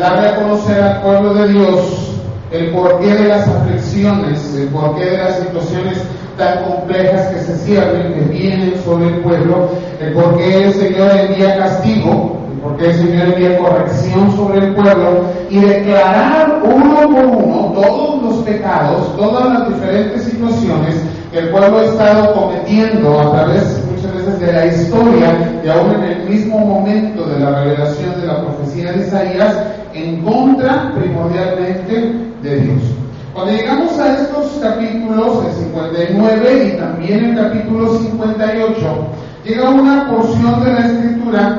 darle a conocer al pueblo de Dios el porqué de las aflicciones, el porqué de las situaciones tan complejas que se cierren, que vienen sobre el pueblo, el porqué el Señor envía castigo, el porqué el Señor envía corrección sobre el pueblo y declarar uno por uno todos los pecados, todas las diferentes situaciones que el pueblo ha estado cometiendo a través muchas veces de la historia y aún en el mismo momento de la revelación de la profecía de Isaías en contra primordialmente de Dios. Cuando llegamos a estos capítulos, el 59 y también el capítulo 58, llega una porción de la escritura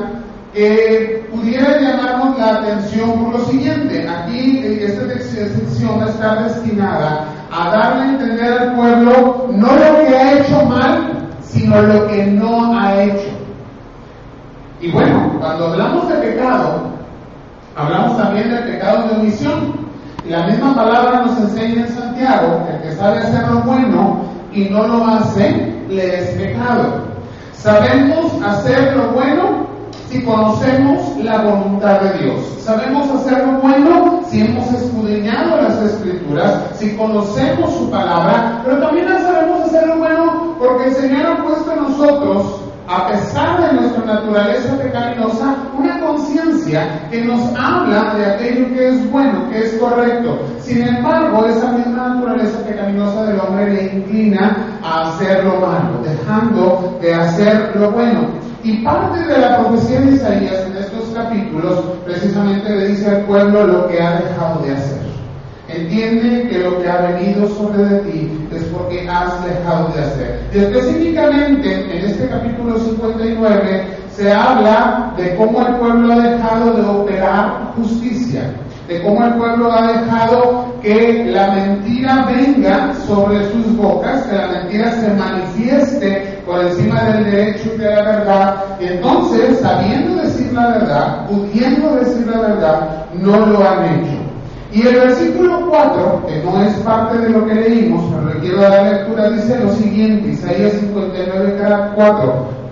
que pudiera llamarnos la atención por lo siguiente. Aquí esta sección está destinada a darle a entender al pueblo no lo que ha hecho mal, sino lo que no ha hecho. Y bueno, cuando hablamos de pecado, hablamos también del pecado de omisión. Y la misma palabra nos enseña en Santiago que el que sabe hacer lo bueno y no lo hace, le es pecado. Sabemos hacer lo bueno si conocemos la voluntad de Dios. Sabemos hacer lo bueno si hemos escudriñado las escrituras, si conocemos su palabra, pero también sabemos hacer lo bueno porque el Señor ha puesto en nosotros a pesar de nuestra naturaleza pecaminosa, una conciencia que nos habla de aquello que es bueno, que es correcto. Sin embargo, esa misma naturaleza pecaminosa del hombre le inclina a hacer lo malo, dejando de hacer lo bueno. Y parte de la profecía de Isaías en estos capítulos precisamente le dice al pueblo lo que ha dejado de hacer. Entiende que lo que ha venido sobre de ti es porque has dejado de hacer. Y específicamente en este capítulo 59 se habla de cómo el pueblo ha dejado de operar justicia, de cómo el pueblo ha dejado que la mentira venga sobre sus bocas, que la mentira se manifieste por encima del derecho y de la verdad, entonces, sabiendo decir la verdad, pudiendo decir la verdad, no lo han hecho. Y el versículo 4, que no es parte de lo que leímos, pero le quiero dar lectura, dice lo siguiente, Isaías 59, 4.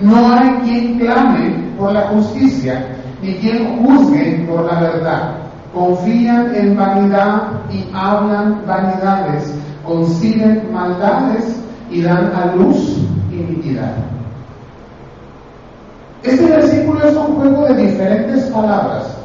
No hay quien clame por la justicia, ni quien juzgue por la verdad. Confían en vanidad y hablan vanidades, conciben maldades y dan a luz iniquidad. Este versículo es un juego de diferentes palabras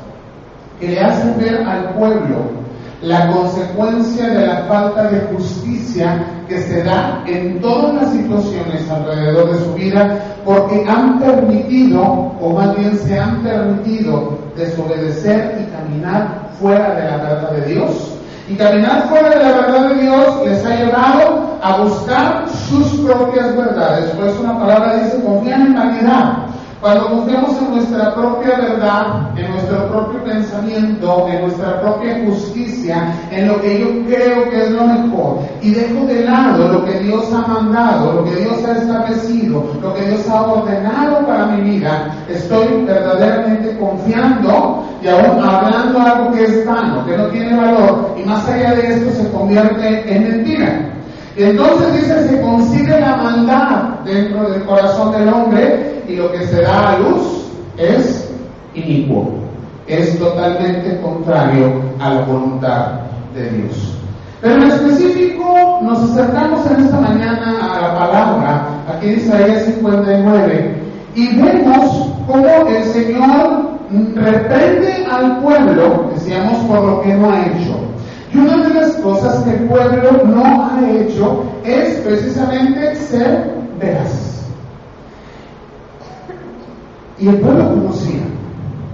que le hacen ver al pueblo la consecuencia de la falta de justicia que se da en todas las situaciones alrededor de su vida porque han permitido, o más bien se han permitido, desobedecer y caminar fuera de la verdad de Dios. Y caminar fuera de la verdad de Dios les ha llevado a buscar sus propias verdades. Por eso una palabra dice, confían en vanidad. Cuando confiamos en nuestra propia verdad, en nuestro propio pensamiento, en nuestra propia justicia, en lo que yo creo que es lo mejor, y dejo de lado lo que Dios ha mandado, lo que Dios ha establecido, lo que Dios ha ordenado para mi vida, estoy verdaderamente confiando y aún hablando algo que es vano, que no tiene valor, y más allá de esto se convierte en mentira. Y entonces dice, se consigue la maldad dentro del corazón del hombre y lo que se da a luz es inicuo, es totalmente contrario a la voluntad de Dios. Pero en específico nos acercamos en esta mañana a la palabra, aquí en Isaías 59, y vemos cómo el Señor reprende al pueblo, decíamos, por lo que no ha hecho. Y una de las cosas que el pueblo no ha hecho es precisamente ser veraz. Y el pueblo conocía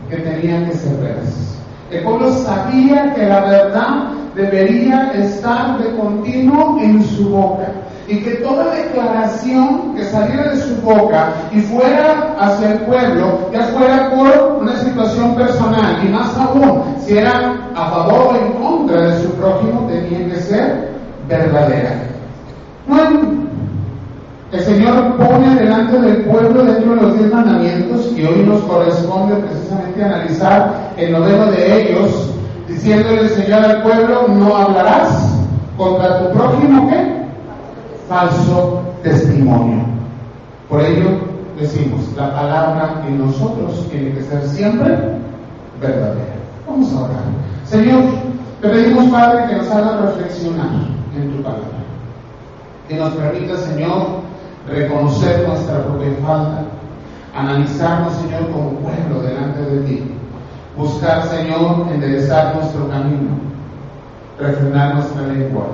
que tenía que ser veraz. El pueblo sabía que la verdad debería estar de continuo en su boca y que toda declaración que saliera de su boca y fuera hacia el pueblo, ya fuera por una situación personal y más aún si era a favor o en contra de su prójimo, tenía que ser verdadera. Bueno, el Señor pone delante del pueblo dentro de los diez mandamientos y hoy nos corresponde precisamente analizar el noveno de ellos, diciéndole el Señor al pueblo, no hablarás contra tu prójimo, ¿qué? falso testimonio. Por ello decimos, la palabra en nosotros tiene que ser siempre verdadera. Vamos a orar. Señor, te pedimos, Padre, que nos haga reflexionar en tu palabra. Que nos permita, Señor, reconocer nuestra propia falta, analizarnos, Señor, como pueblo delante de ti. Buscar, Señor, enderezar nuestro camino, refrenar nuestra lengua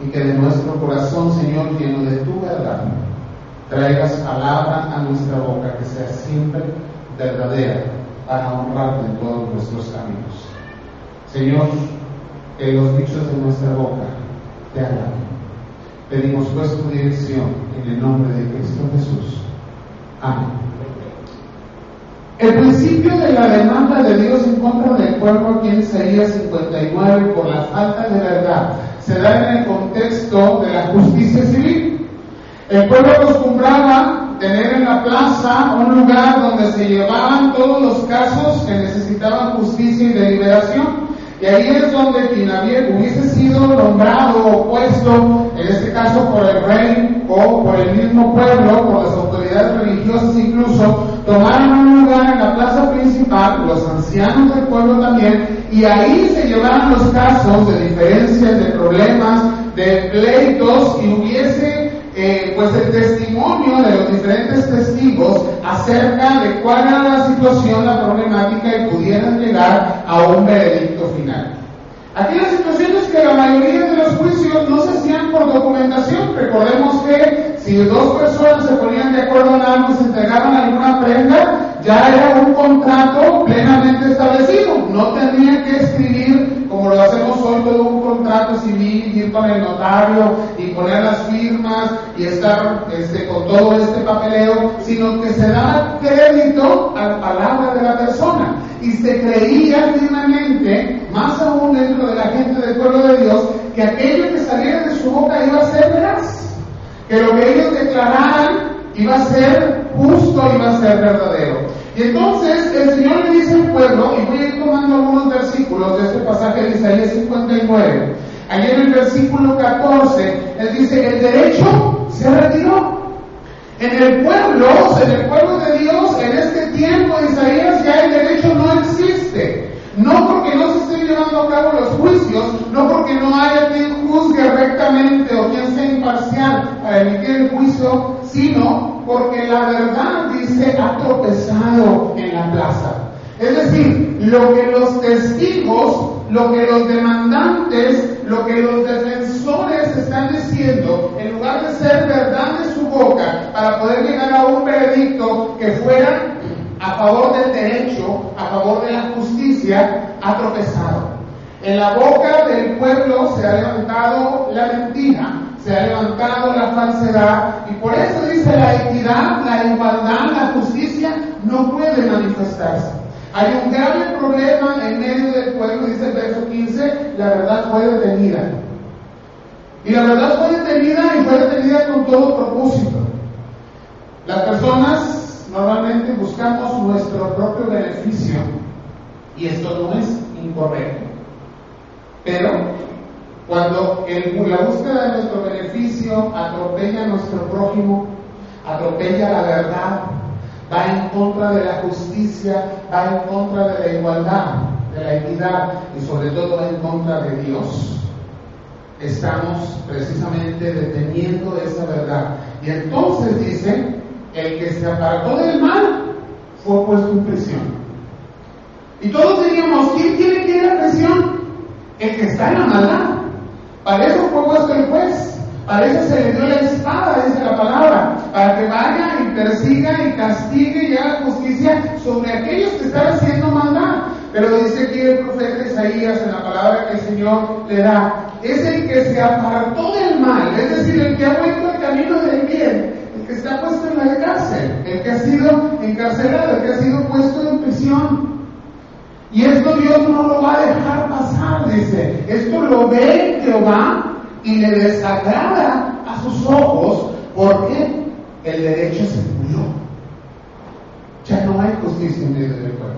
y que de nuestro corazón, Señor, lleno de tu verdad, traigas palabra a nuestra boca que sea siempre verdadera para honrarte en todos nuestros caminos. Señor, que los dichos de nuestra boca te hagan. Pedimos pues tu dirección en el nombre de Cristo Jesús. Amén. El principio de la demanda de Dios en contra del pueblo aquí en Isaías 59 por la falta de verdad se da en el contexto de la justicia civil. El pueblo acostumbraba tener en la plaza un lugar donde se llevaban todos los casos que necesitaban justicia y deliberación. Y ahí es donde quien hubiese sido nombrado o puesto, en este caso por el rey o por el mismo pueblo, por las autoridades religiosas incluso, tomaron un lugar en la plaza principal, los ancianos del pueblo también, y ahí se llevaban los casos de diferencias, de problemas, de pleitos, y hubiese eh, pues el testimonio de los diferentes testigos acerca de cuál era la situación, la problemática y pudieran llegar a un veredicto final. Aquí la situación es que la mayoría de los juicios no se hacían por documentación. Recordemos que si dos personas se ponían de acuerdo en algo y se entregaban alguna prenda, ya era un contrato plenamente establecido. No tendría que escribir, como lo hacemos hoy, todo un contrato civil, ir con el notario y poner las firmas y estar este, con todo este papeleo, sino que se daba crédito a la palabra de la persona y se creía firmemente, más aún dentro de la gente del pueblo de Dios, que aquello que saliera de su boca iba a ser veraz, que lo que ellos declararan iba a ser justo, iba a ser verdadero. Y entonces el Señor le dice al pueblo, y voy a ir tomando algunos versículos de este pasaje de Isaías 59. Allí en el versículo 14, él dice, el derecho se retiró. En el pueblo, en el pueblo de Dios, en este tiempo de Isaías ya el derecho no existe. No porque no se estén llevando a cabo los juicios, no porque no haya quien juzgue rectamente o quien sea imparcial para emitir el juicio, sino porque la verdad, dice, ha tropezado en la plaza. Es decir, lo que los testigos, lo que los demandantes, lo que los defensores están diciendo, en lugar de ser verdad de su boca para poder llegar a un veredicto que fuera a favor del derecho, a favor de la justicia, ha tropezado. En la boca del pueblo se ha levantado la mentira, se ha levantado la falsedad y por eso dice la equidad, la igualdad, la justicia no puede manifestarse. Hay un grave problema en medio del pueblo, dice el verso 15, la verdad fue detenida. Y la verdad fue detenida y fue detenida con todo propósito. Las personas normalmente buscamos nuestro propio beneficio y esto no es incorrecto. Pero cuando el, la búsqueda de nuestro beneficio atropella a nuestro prójimo, atropella la verdad, va en contra de la justicia, va en contra de la igualdad, de la equidad y sobre todo va en contra de Dios. Estamos precisamente deteniendo esa verdad. Y entonces dice, el que se apartó del mal fue puesto en prisión. Y todos diríamos, ¿quién tiene que ir prisión? El que está en la maldad. Para eso fue puesto el juez. Para eso se le dio la espada, dice la palabra, para que vaya y persiga y castigue y haga justicia sobre aquellos que están haciendo maldad. Pero dice aquí el profeta Isaías en la palabra que el Señor le da, es el que se apartó del mal, es decir, el que ha vuelto al camino del bien, el que está puesto en la cárcel, el que ha sido encarcelado, el que ha sido puesto en prisión. Y esto Dios no lo va a dejar pasar, dice. Esto lo ve Jehová y le desagrada a sus ojos porque el derecho se murió. Ya no hay justicia en medio del pueblo.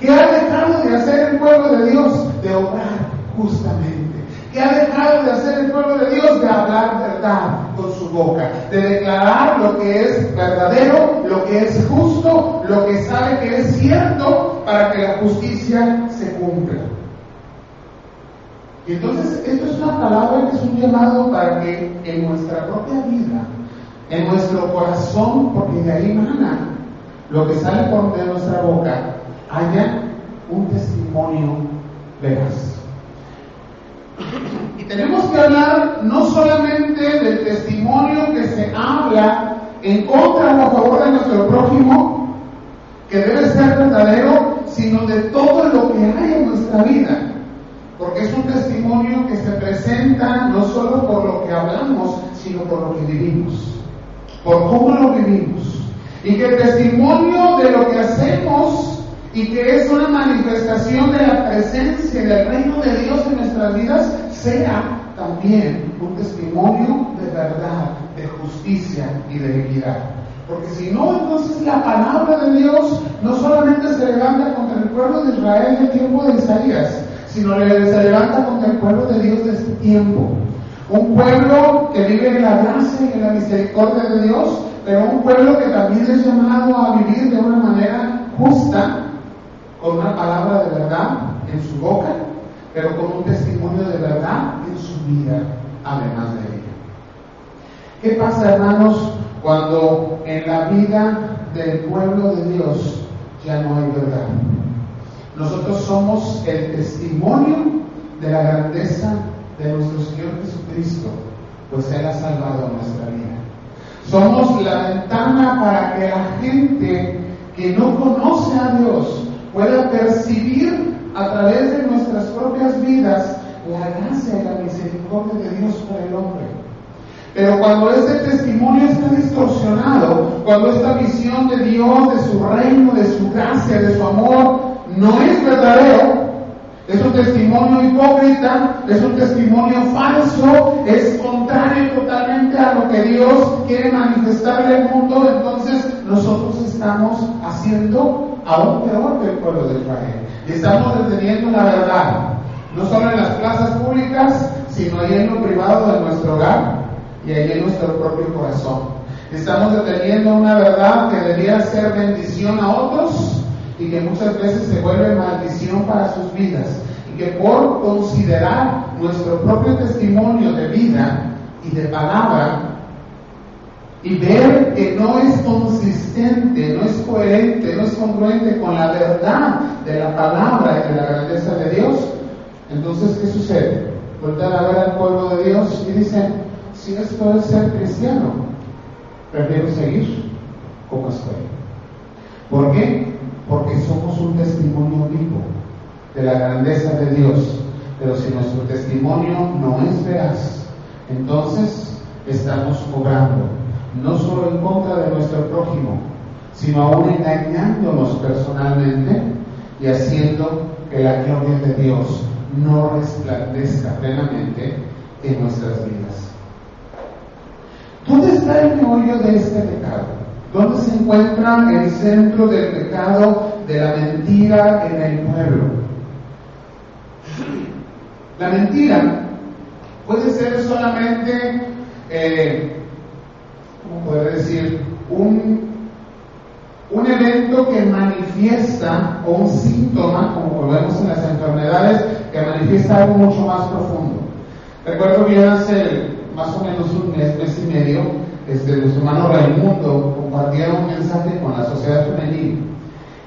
¿Qué ha dejado de hacer el pueblo de Dios? De obrar justamente. ¿Qué ha dejado de hacer el pueblo de Dios? De hablar verdad con su boca, de declarar lo que es verdadero, lo que es justo, lo que sabe que es cierto para que la justicia se cumpla. Y entonces esto es una palabra que es un llamado para que en nuestra propia vida, en nuestro corazón, porque de ahí mana lo que sale por de nuestra boca, haya un testimonio veraz. Y tenemos que hablar no solamente del testimonio que se habla en contra o a favor de nuestro prójimo, que debe ser verdadero, sino de todo lo que hay en nuestra vida porque es un testimonio que se presenta no solo por lo que hablamos, sino por lo que vivimos, por cómo lo vivimos. Y que el testimonio de lo que hacemos y que es una manifestación de la presencia del reino de Dios en nuestras vidas sea también un testimonio de verdad, de justicia y de equidad. Porque si no, entonces la palabra de Dios no solamente se levanta contra el pueblo de Israel en el tiempo de Isaías, sino se levanta contra el pueblo de Dios de este tiempo. Un pueblo que vive en la gracia y en la misericordia de Dios, pero un pueblo que también es llamado a vivir de una manera justa, con una palabra de verdad en su boca, pero con un testimonio de verdad en su vida, además de ella. ¿Qué pasa, hermanos, cuando en la vida del pueblo de Dios ya no hay verdad? Nosotros somos el testimonio de la grandeza de nuestro Señor Jesucristo, pues Él ha salvado nuestra vida. Somos la ventana para que la gente que no conoce a Dios pueda percibir a través de nuestras propias vidas la gracia y la misericordia de Dios por el hombre. Pero cuando ese testimonio está distorsionado, cuando esta visión de Dios, de su reino, de su gracia, de su amor, no es verdadero, es un testimonio hipócrita, es un testimonio falso, es contrario que Dios quiere manifestar en el mundo, entonces nosotros estamos haciendo aún peor que el pueblo de Israel. Estamos deteniendo la verdad, no solo en las plazas públicas, sino ahí en lo privado de nuestro hogar y ahí en nuestro propio corazón. Estamos deteniendo una verdad que debería ser bendición a otros y que muchas veces se vuelve maldición para sus vidas y que por considerar nuestro propio testimonio de vida y de palabra y ver que no es consistente, no es coherente, no es congruente con la verdad de la palabra y de la grandeza de Dios, entonces ¿qué sucede? Volver a ver al pueblo de Dios y dicen, si esto es ser cristiano, prefiero seguir como estoy. ¿Por qué? porque somos un testimonio vivo de la grandeza de Dios. Pero si nuestro testimonio no es veraz, entonces estamos obrando no solo en contra de nuestro prójimo, sino aún engañándonos personalmente y haciendo que la gloria de Dios no resplandezca plenamente en nuestras vidas. ¿Dónde está el meollo de este pecado? ¿Dónde se encuentra el centro del pecado de la mentira en el pueblo? La mentira puede ser solamente, eh, ¿cómo poder decir? Un, un evento que manifiesta, o un síntoma, como vemos en las enfermedades, que manifiesta algo mucho más profundo. Recuerdo bien hace más o menos un mes, mes y medio, este, nuestro hermano Raimundo compartía un mensaje con la sociedad femenil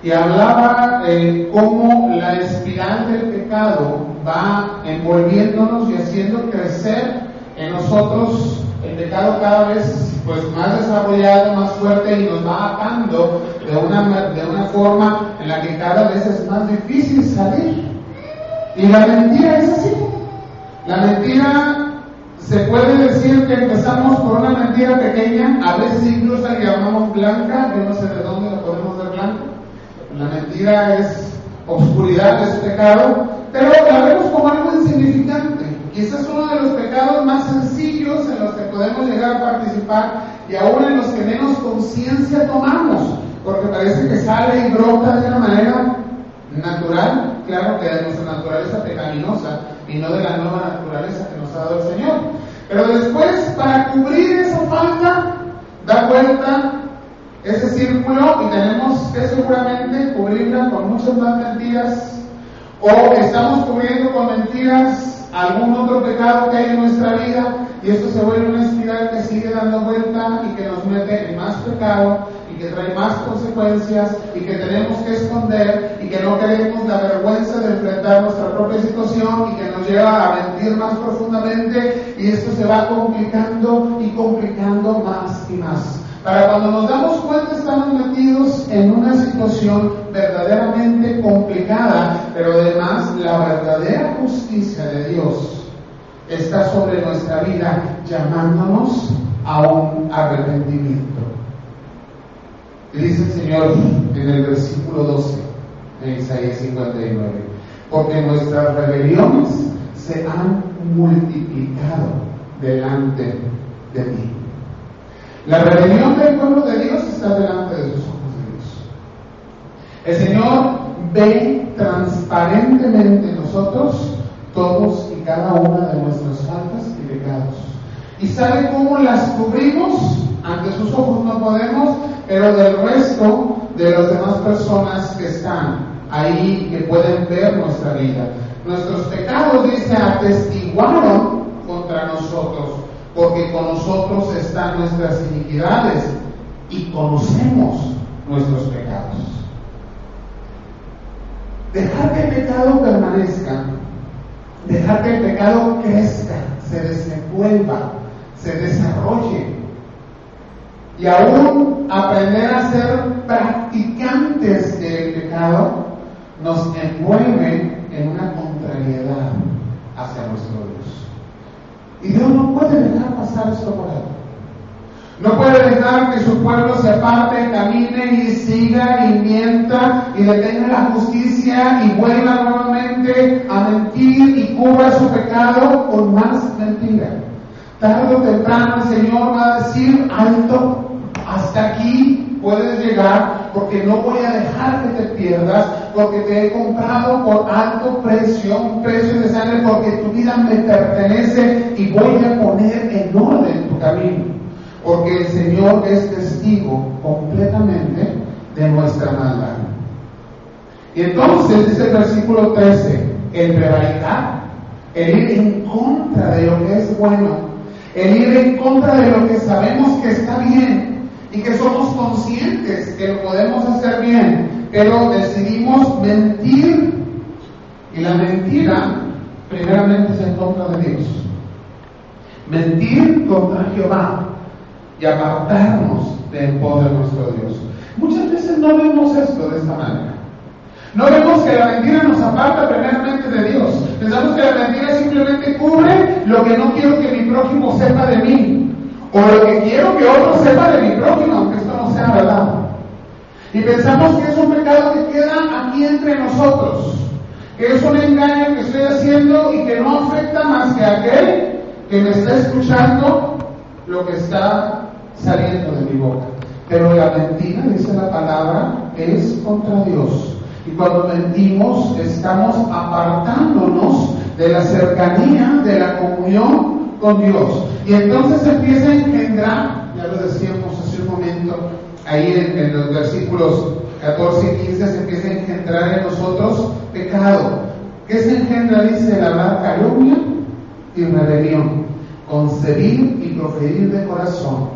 y hablaba eh, cómo la espiral del pecado va envolviéndonos y haciendo crecer en nosotros el pecado cada vez pues más desarrollado, más fuerte y nos va atando de una, de una forma en la que cada vez es más difícil salir. Y la mentira es así. La mentira se puede decir que empezamos por una mentira pequeña, a veces incluso la llamamos blanca, yo no sé de dónde la podemos ver blanca. La mentira es oscuridad, es pecado, pero la vemos como algo insignificante. Quizás es uno de los pecados más sencillos en los que podemos llegar a participar y aún en los que menos conciencia tomamos, porque parece que sale y brota de una manera natural, claro que de nuestra naturaleza pecaminosa y no de la nueva naturaleza que nos ha dado el Señor. Pero después, para cubrir esa falta, da vuelta ese círculo y tenemos que seguramente cubrirla con muchas más mentiras o estamos cubriendo con mentiras algún otro pecado que hay en nuestra vida y esto se vuelve una espiral que sigue dando vuelta y que nos mete en más pecado y que trae más consecuencias y que tenemos que esconder y que no queremos la vergüenza de enfrentar nuestra propia situación y que nos lleva a mentir más profundamente y esto se va complicando y complicando más y más. Para cuando nos damos cuenta estamos metidos en una situación verdaderamente complicada, pero además la verdadera justicia de Dios está sobre nuestra vida llamándonos a un arrepentimiento. dice el Señor en el versículo 12 de Isaías 59, porque nuestras rebeliones se han multiplicado delante de mí. La rebelión del pueblo de Dios está delante de sus ojos de Dios. El Señor ve transparentemente en nosotros todos y cada una de nuestras faltas y pecados. Y sabe cómo las cubrimos, ante sus ojos no podemos, pero del resto de las demás personas que están ahí, que pueden ver nuestra vida. Nuestros pecados, dice, atestiguaron contra nosotros porque con nosotros están nuestras iniquidades y conocemos nuestros pecados. Dejar que el pecado permanezca, dejar que el pecado crezca, se desenvuelva, se desarrolle y aún aprender a ser practicantes del pecado nos envuelve en una contrariedad hacia nuestro Dios. Y Dios no puede dejar pasar esto por alto. No puede dejar que su pueblo se aparte, camine y siga y mienta y detenga la justicia y vuelva nuevamente a mentir y cubra su pecado con más mentira. Tarde o temprano el Señor va a decir, alto, hasta aquí puedes llegar porque no voy a dejar que te pierdas, porque te he comprado por alto precio, un precio de sangre, porque tu vida me pertenece y voy a poner en orden tu camino, porque el Señor es testigo completamente de nuestra maldad. Y entonces dice el versículo 13, el prevaricar, el ir en contra de lo que es bueno, el ir en contra de lo que sabemos que está bien, y que somos conscientes que lo podemos hacer bien, pero decidimos mentir y la mentira primeramente es en contra de Dios. Mentir contra Jehová y apartarnos del poder de nuestro Dios. Muchas veces no vemos esto de esta manera. No vemos que la mentira nos aparta primeramente de Dios. Pensamos que la mentira simplemente cubre lo que no quiero que mi prójimo sepa de mí o lo que quiero que otro sepa de mi prójimo, aunque esto no sea verdad. Y pensamos que es un pecado que queda aquí entre nosotros, que es un engaño que estoy haciendo y que no afecta más que a aquel que me está escuchando lo que está saliendo de mi boca. Pero la mentira, dice la palabra, es contra Dios. Y cuando mentimos, estamos apartándonos de la cercanía, de la comunión con Dios. Y entonces empieza a engendrar, ya lo decíamos hace un momento, ahí en, los versículos 14 y 15 se empieza a engendrar en nosotros pecado. ¿Qué se engendra? Dice hablar calumnia y rebelión, concebir y proferir de corazón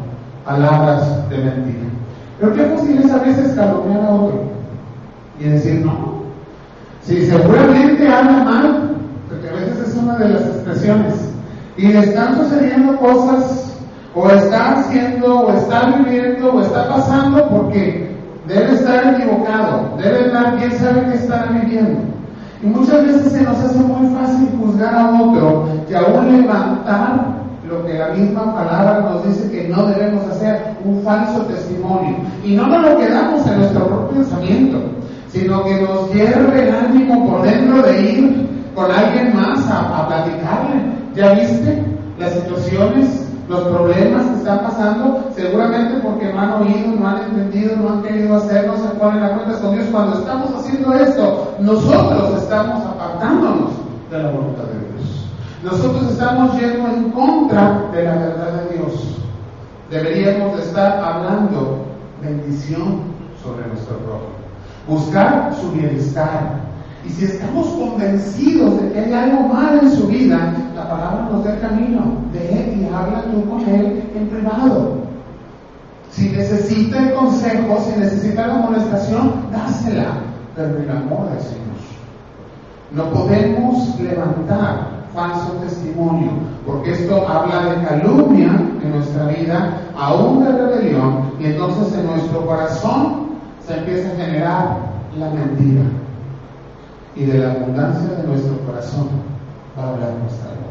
palabras de mentira. Pero qué fácil es a veces calumniar a otro. y decir no. Si seguramente habla mal, porque a veces es una de las expresiones, y le están sucediendo cosas, o está haciendo, o está viviendo, o está pasando, porque debe estar equivocado, debe estar, quién sabe qué estará viviendo. Y muchas veces se nos hace muy fácil juzgar a otro y aún levantar lo que la misma palabra nos dice que no debemos hacer, un falso testimonio. Y no nos lo quedamos en nuestro propio pensamiento, sino que nos hierve el ánimo por dentro de ir con alguien más a, a platicarle. ¿Ya viste las situaciones? Los problemas que están pasando, seguramente porque no han oído, no han entendido, no han querido hacer, no se ponen a cuenta con Dios. Cuando estamos haciendo esto, nosotros estamos apartándonos de la voluntad de Dios. Nosotros estamos yendo en contra de la verdad de Dios. Deberíamos de estar hablando bendición sobre nuestro prójimo, buscar su bienestar, y si estamos convencidos de que hay algo mal en su vida, la palabra nos da el camino. De él y habla tú con él en privado. Si necesita el consejo, si necesita la amonestación, dásela, pero el amor del Señor. No podemos levantar falso testimonio, porque esto habla de calumnia en nuestra vida, aún de rebelión, y entonces en nuestro corazón se empieza a generar la mentira y de la abundancia de nuestro corazón va a hablar nuestra boca.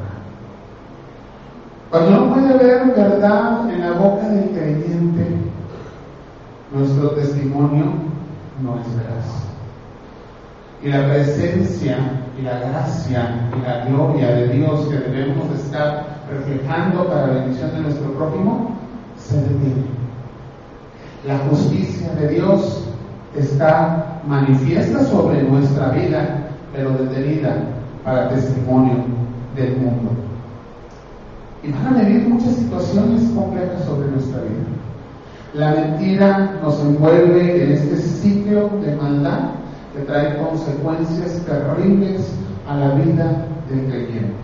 Cuando no puede haber verdad en la boca del creyente, nuestro testimonio no es veraz. Y la presencia y la gracia y la gloria de Dios que debemos estar reflejando para la bendición de nuestro prójimo se detiene. La justicia de Dios está manifiesta sobre nuestra vida, pero detenida para testimonio del mundo. Y van a venir muchas situaciones complejas sobre nuestra vida. La mentira nos envuelve en este ciclo de maldad que trae consecuencias terribles a la vida del creyente.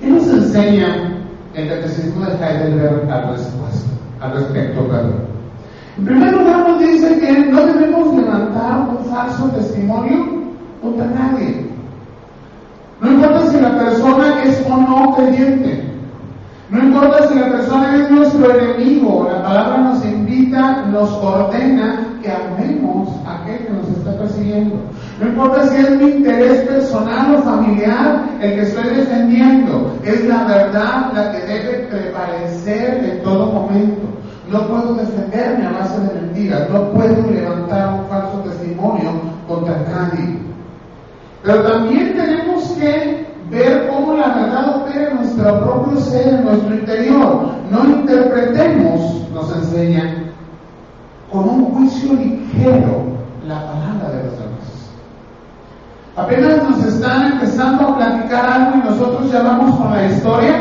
¿Qué nos enseña el catecismo de Heidelberg al, respecto? En primer lugar nos dice que no debemos levantar un falso testimonio contra nadie. No importa si la persona es o no creyente. No importa si la persona es nuestro enemigo. La palabra nos invita, nos ordena que amemos a aquel que nos está persiguiendo. No importa si es mi interés personal o familiar el que estoy defendiendo. Es la verdad la que debe prevalecer en todo momento. No puedo defenderme a base de mentiras, no puedo levantar un falso testimonio contra nadie. Pero también tenemos que ver cómo la verdad opera en nuestro propio ser, en nuestro interior. No interpretemos, nos enseña, con un juicio ligero la palabra de los demás. Apenas nos están empezando a platicar algo y nosotros ya vamos con la historia,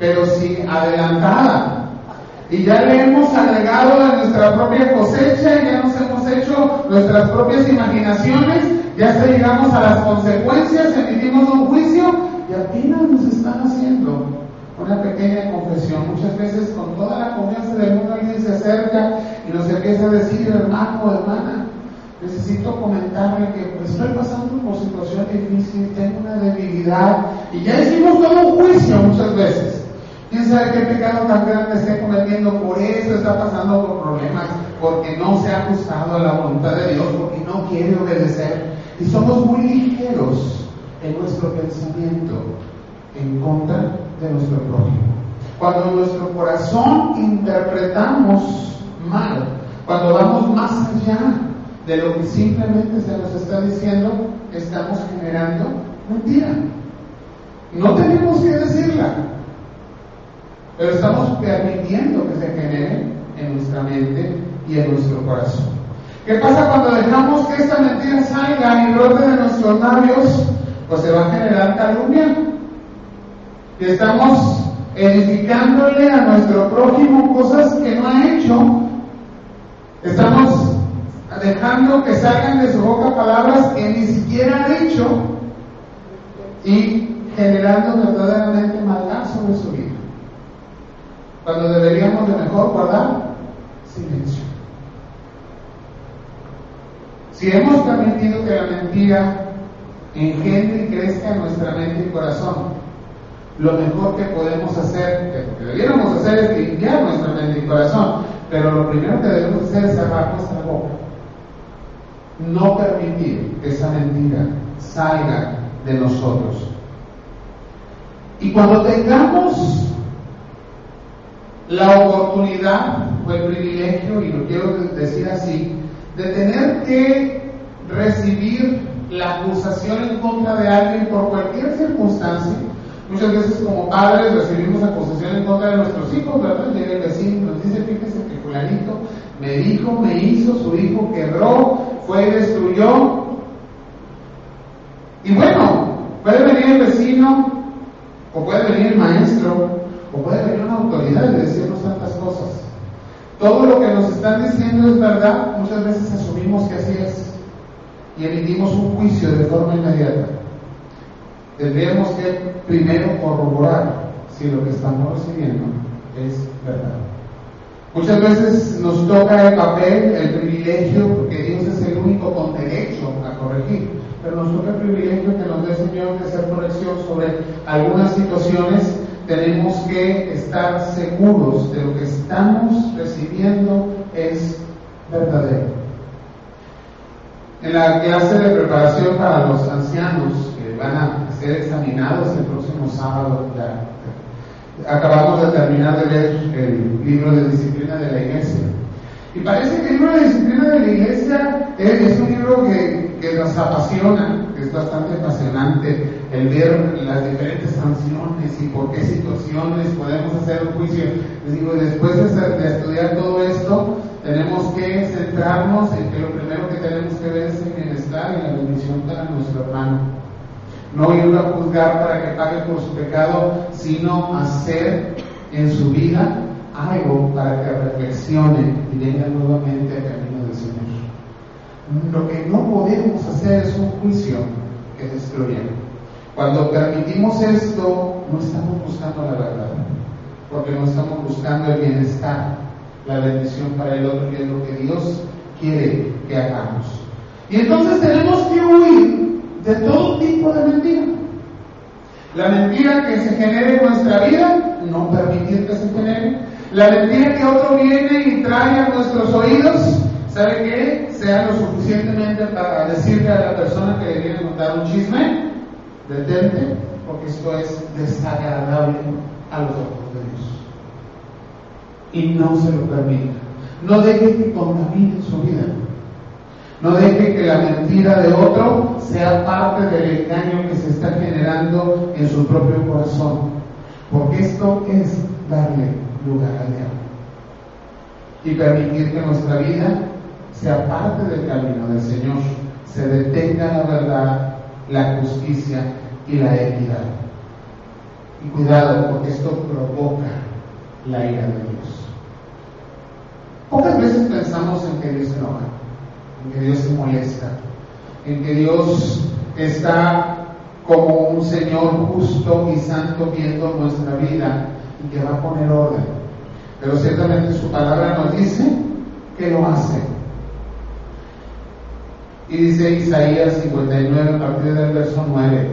pero si adelantada y ya le hemos agregado a nuestra propia cosecha, ya nos hemos hecho nuestras propias imaginaciones, ya se llegamos a las consecuencias, emitimos un juicio y apenas nos están haciendo una pequeña confesión. Muchas veces con toda la confianza del mundo alguien se acerca y nos empieza a decir, hermano o hermana, necesito comentarle que pues, estoy pasando por situación difícil, tengo una debilidad y ya hicimos todo un juicio muchas veces. ¿Quién sabe qué pecado tan grande esté cometiendo? Por eso está pasando por problemas, porque no se ha ajustado a la voluntad de Dios, porque no quiere obedecer. Y somos muy ligeros en nuestro pensamiento en contra de nuestro prójimo. Cuando en nuestro corazón interpretamos mal, cuando vamos más allá de lo que simplemente se nos está diciendo, estamos generando mentira. No tenemos que decirla, pero estamos permitiendo que se genere en nuestra mente y en nuestro corazón. ¿Qué pasa cuando dejamos que esta mentira salga y brote de nuestros labios? Pues se va a generar calumnia. Y estamos edificándole a nuestro prójimo cosas que no ha hecho. Estamos dejando que salgan de su boca palabras que ni siquiera ha dicho y generando verdaderamente maldad sobre su vida cuando deberíamos de mejor guardar silencio. Si hemos permitido que la mentira engendre y crezca en nuestra mente y corazón, lo mejor que podemos hacer, que debiéramos hacer es limpiar nuestra mente y corazón, pero lo primero que debemos hacer es cerrar nuestra boca. No permitir que esa mentira salga de nosotros. Y cuando tengamos la oportunidad o el privilegio, y lo quiero decir así, de tener que recibir la acusación en contra de alguien por cualquier circunstancia. Muchas veces como padres recibimos acusación en contra de nuestros hijos, ¿verdad? Llega el vecino, nos dice, fíjese que fulanito me dijo, me hizo, su hijo quebró, fue y destruyó. Y bueno, puede venir el vecino, o puede venir el maestro, o puede venir una autoridad y decirnos tantas cosas. Todo lo que nos están diciendo es verdad, muchas veces asumimos que así es y emitimos un juicio de forma inmediata. Tendríamos que primero corroborar si lo que estamos recibiendo es verdad. Muchas veces nos toca el papel, el privilegio, porque Dios es el único con derecho a corregir, pero nos toca el privilegio que nos dé el Señor de hacer corrección sobre algunas situaciones tenemos que estar seguros de lo que estamos recibiendo es verdadero. En la clase de preparación para los ancianos que van a ser examinados el próximo sábado, acabamos de terminar de leer el libro de disciplina de la iglesia. Y parece que el libro de disciplina de la iglesia es, un libro que, que nos apasiona, que es bastante apasionante el ver las diferentes sanciones y por qué situaciones podemos hacer un juicio. Les digo, después de, estudiar todo esto, tenemos que centrarnos en que lo primero que tenemos que ver es el bienestar y la bendición para nuestro hermano. No ir a juzgar para que pague por su pecado, sino hacer en su vida algo para que reflexione y venga nuevamente al camino del Señor. Lo que no podemos hacer es un juicio que destruya. Cuando permitimos esto, no estamos buscando la verdad, porque no estamos buscando el bienestar, la bendición para el otro, que es lo que Dios quiere que hagamos. Y entonces tenemos que huir de todo tipo de mentira. La mentira que se genere en nuestra vida, no permitir que se genere. La mentira que otro viene y trae a nuestros oídos, ¿sabe qué? Sea lo suficientemente para decirle a la persona que le viene a contar un chisme, detente, porque esto es desagradable a los ojos de Dios. Y no se lo permita. No deje que contamine su vida. No deje que la mentira de otro sea parte del engaño que se está generando en su propio corazón. Porque esto es darle lugar al diablo. Y permitir que nuestra vida sea parte del camino del Señor. Se detenga la verdad la justicia y la equidad. Y cuidado, porque esto provoca la ira de Dios. Pocas veces pensamos en que Dios se enoja, en que Dios se molesta, en que Dios está como un Señor justo y santo viendo nuestra vida y que va a poner orden. Pero ciertamente su palabra nos dice que lo hace y dice Isaías 59 a partir del verso 9,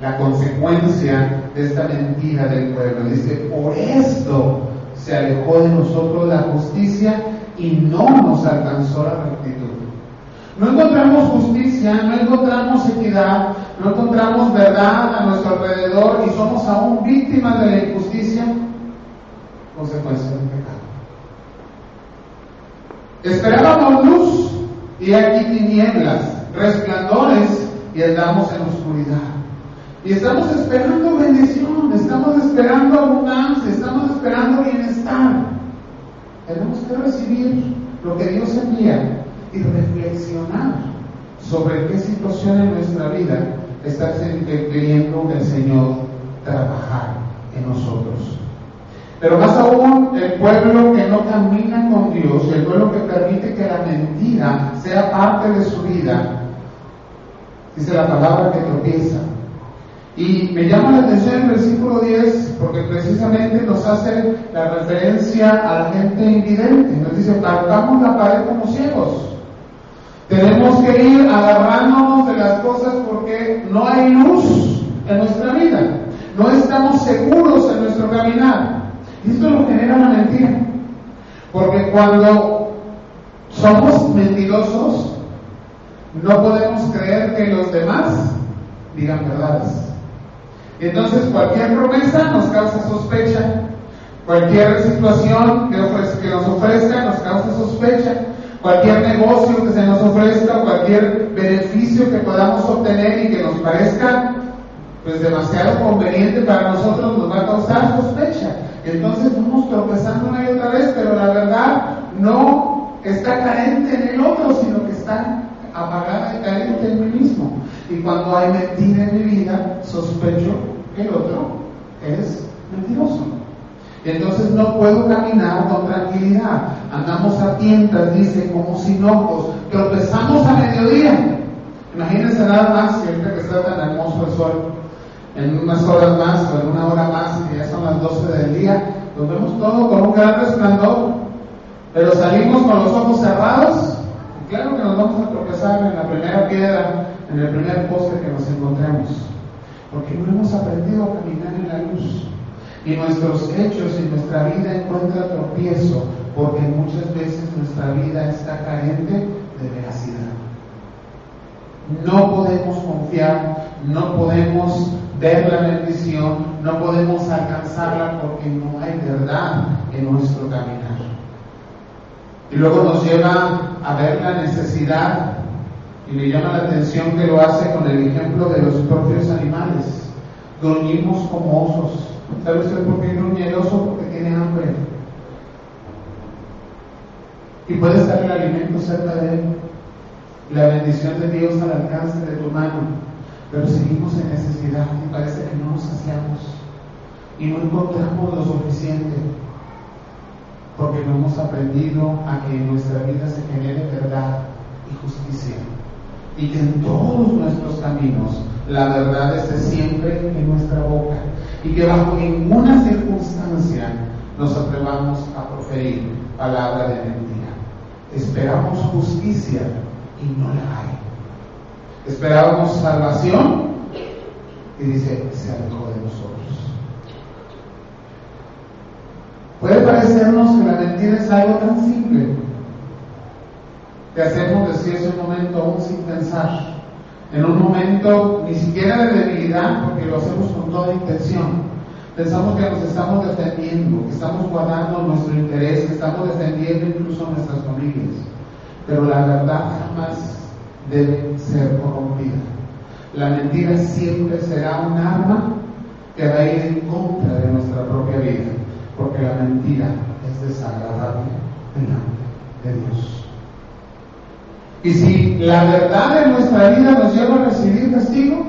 la consecuencia de esta mentira del pueblo. Dice, por esto se alejó de nosotros la justicia y no nos alcanzó la rectitud. No encontramos justicia, no encontramos equidad, no encontramos verdad a nuestro alrededor y somos aún víctimas de la injusticia, consecuencia del pecado. Esperábamos luz y aquí tinieblas, resplandores y andamos en oscuridad. Y estamos esperando bendición, estamos esperando abundancia, estamos esperando bienestar. Tenemos que recibir lo que Dios envía y reflexionar sobre qué situación en nuestra vida está queriendo el Señor trabajar en nosotros. Pero más aún, el pueblo que no camina con Dios, el pueblo que permite que la mentira sea parte de su vida, dice la palabra que tropieza. Y me llama la atención el versículo 10 porque precisamente nos hace la referencia a la gente invidente. Nos dice, partamos la pared como ciegos. Tenemos que ir agarrándonos de las cosas porque no hay luz en nuestra vida. No estamos seguros en nuestro caminar. Esto lo genera una mentira. Porque cuando somos mentirosos, no podemos creer que los demás digan verdades. Entonces cualquier promesa nos causa sospecha. Cualquier situación que, nos ofrezca nos causa sospecha. Cualquier negocio que se nos ofrezca, cualquier beneficio que podamos obtener y que nos parezca pues demasiado conveniente para nosotros nos va a causar sospecha. Entonces vamos tropezando una y otra vez, pero la verdad no está carente en el otro, sino que está apagada y carente en mí mismo. Y cuando hay mentira en mi vida, sospecho que el otro es mentiroso. Entonces no puedo caminar con tranquilidad. Andamos a tientas, dice, como sin ojos. Tropezamos a mediodía. Imagínense nada más, que está tan hermoso el sol, en unas horas más o en una hora más, que ya son las 12 del día, nos vemos todo con un gran resplandor, pero salimos con los ojos cerrados, y claro que nos vamos a tropezar en la primera piedra, en el primer poste que nos encontremos, porque no hemos aprendido a caminar en la luz. Y nuestros hechos y nuestra vida encuentran tropiezo, porque muchas veces nuestra vida está carente de veracidad. No podemos confiar, no podemos ver la bendición, no podemos alcanzarla porque no hay verdad en nuestro caminar. Y luego nos lleva a ver la necesidad, y me llama la atención que lo hace con el ejemplo de los propios animales. Gruñimos como osos. ¿Sabe usted por qué gruñe el oso? Porque tiene hambre. Y puede estar el alimento cerca de él, la bendición de Dios al alcance de tu mano pero seguimos en necesidad y parece que no nos saciamos y no encontramos lo suficiente porque no hemos aprendido a que en nuestra vida se genere verdad y justicia y que en todos nuestros caminos la verdad esté siempre en nuestra boca y que bajo ninguna circunstancia nos atrevamos a proferir palabra de mentira. Esperamos justicia y no la hay. Esperábamos salvación y dice, se alejó de nosotros. Puede parecernos que la mentira es algo tan simple que hacemos decir ese momento aún sin pensar. En un momento ni siquiera de debilidad, porque lo hacemos con toda intención. Pensamos que nos estamos defendiendo, que estamos guardando nuestro interés, que estamos defendiendo incluso nuestras familias. Pero la verdad jamás debe ser corrompida. La mentira siempre será un arma que va a ir en contra de nuestra propia vida, porque la mentira es desagradable delante de Dios. Y si la verdad de nuestra vida nos lleva a recibir castigo,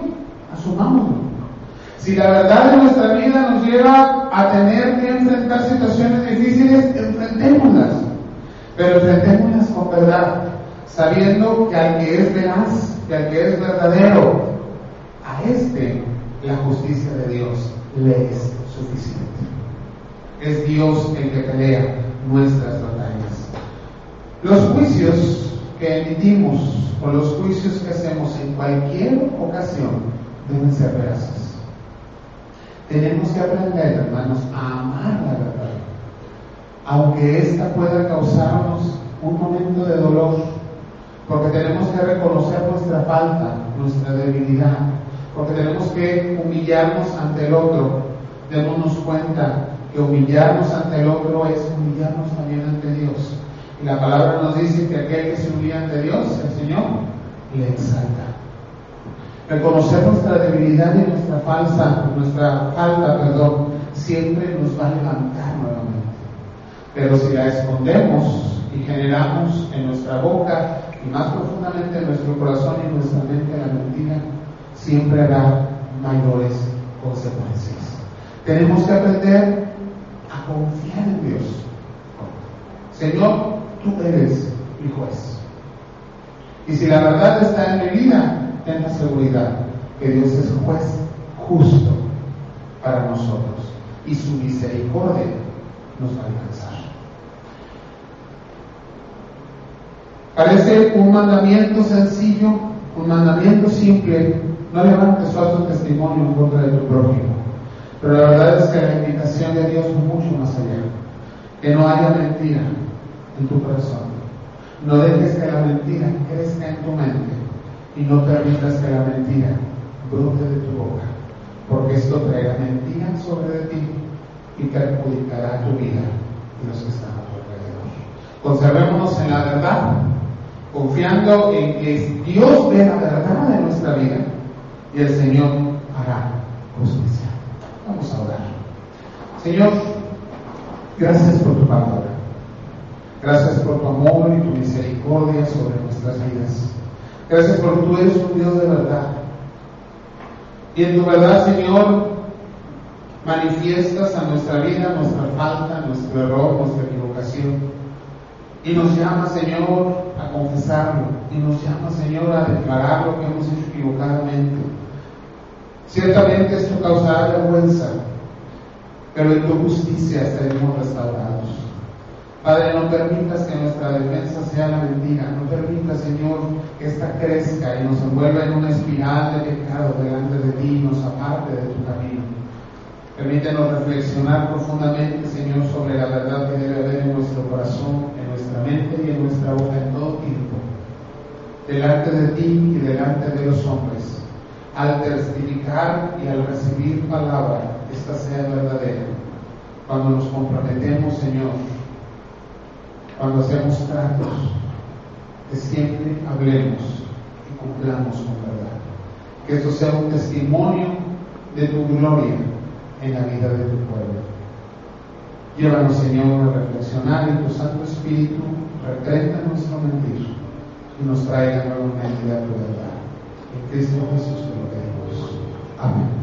asumámoslo. Si la verdad de nuestra vida nos lleva a tener que enfrentar situaciones difíciles, enfrentémoslas. Pero enfrentémoslas sabiendo que al que es veraz, que al que es verdadero, a este la justicia de Dios le es suficiente. Es Dios el que pelea nuestras batallas. Los juicios que emitimos o los juicios que hacemos en cualquier ocasión deben ser veraces. Tenemos que aprender, hermanos, a amar la verdad, aunque ésta pueda causarnos un momento de dolor, porque tenemos que reconocer nuestra falta, nuestra debilidad, porque tenemos que humillarnos ante el otro. Démonos cuenta que humillarnos ante el otro es humillarnos también ante Dios. Y la palabra nos dice que aquel que se humilla ante Dios, el Señor, le exalta. Reconocer nuestra debilidad y nuestra falsa, nuestra falta, perdón, siempre nos va a levantar nuevamente. Pero si la escondemos y generamos en nuestra boca y más profundamente en nuestro corazón y nuestra mente la mentira, siempre habrá mayores consecuencias. Tenemos que aprender a confiar en Dios. Señor, tú eres mi juez. Y si la verdad está en mi vida, ten la seguridad que Dios es juez justo para nosotros y su misericordia nos va a alcanzar. Parece un mandamiento sencillo, un mandamiento simple. No levantes falso testimonio en contra de tu prójimo. Pero la verdad es que la invitación de Dios es mucho más allá. Que no haya mentira en tu corazón. No dejes que la mentira crezca en tu mente y no permitas que la mentira brote de tu boca, porque esto traerá mentira sobre de ti y perjudicará tu vida y los que están a tu alrededor. Conservémonos en la verdad, confiando en que Dios ve la verdad de nuestra vida y el Señor hará justicia. Vamos a orar. Señor, gracias por tu palabra. Gracias por tu amor y tu misericordia sobre nuestras vidas. Gracias porque tú eres un Dios de verdad. Y en tu verdad, Señor, manifiestas a nuestra vida nuestra falta, nuestro error, nuestra equivocación. Y nos llama, Señor, a confesarlo. Y nos llama, Señor, a declarar lo que hemos hecho equivocadamente. Ciertamente esto causará vergüenza, pero en tu justicia estaremos restaurados. Padre, no permitas que nuestra defensa sea la mentira. No permitas, Señor, que esta crezca y nos envuelva en una espiral de pecado delante de ti y nos aparte de tu camino. Permítenos reflexionar profundamente, Señor, sobre la verdad que debe haber en nuestro corazón, nuestra mente y en nuestra boca en todo tiempo. Delante de ti y delante de los hombres. Al testificar y al recibir palabra, esta sea verdadera. Cuando nos comprometemos, Señor, cuando hacemos tratos, que siempre hablemos y cumplamos con verdad. Que esto sea un testimonio de tu gloria en la vida de tu pueblo. Llévanos, Señor, a reflexionar y tu Santo Espíritu reprenda nuestro mentir y nos traiga nuevamente a tu verdad. En Cristo Jesús te lo pedimos. Amén.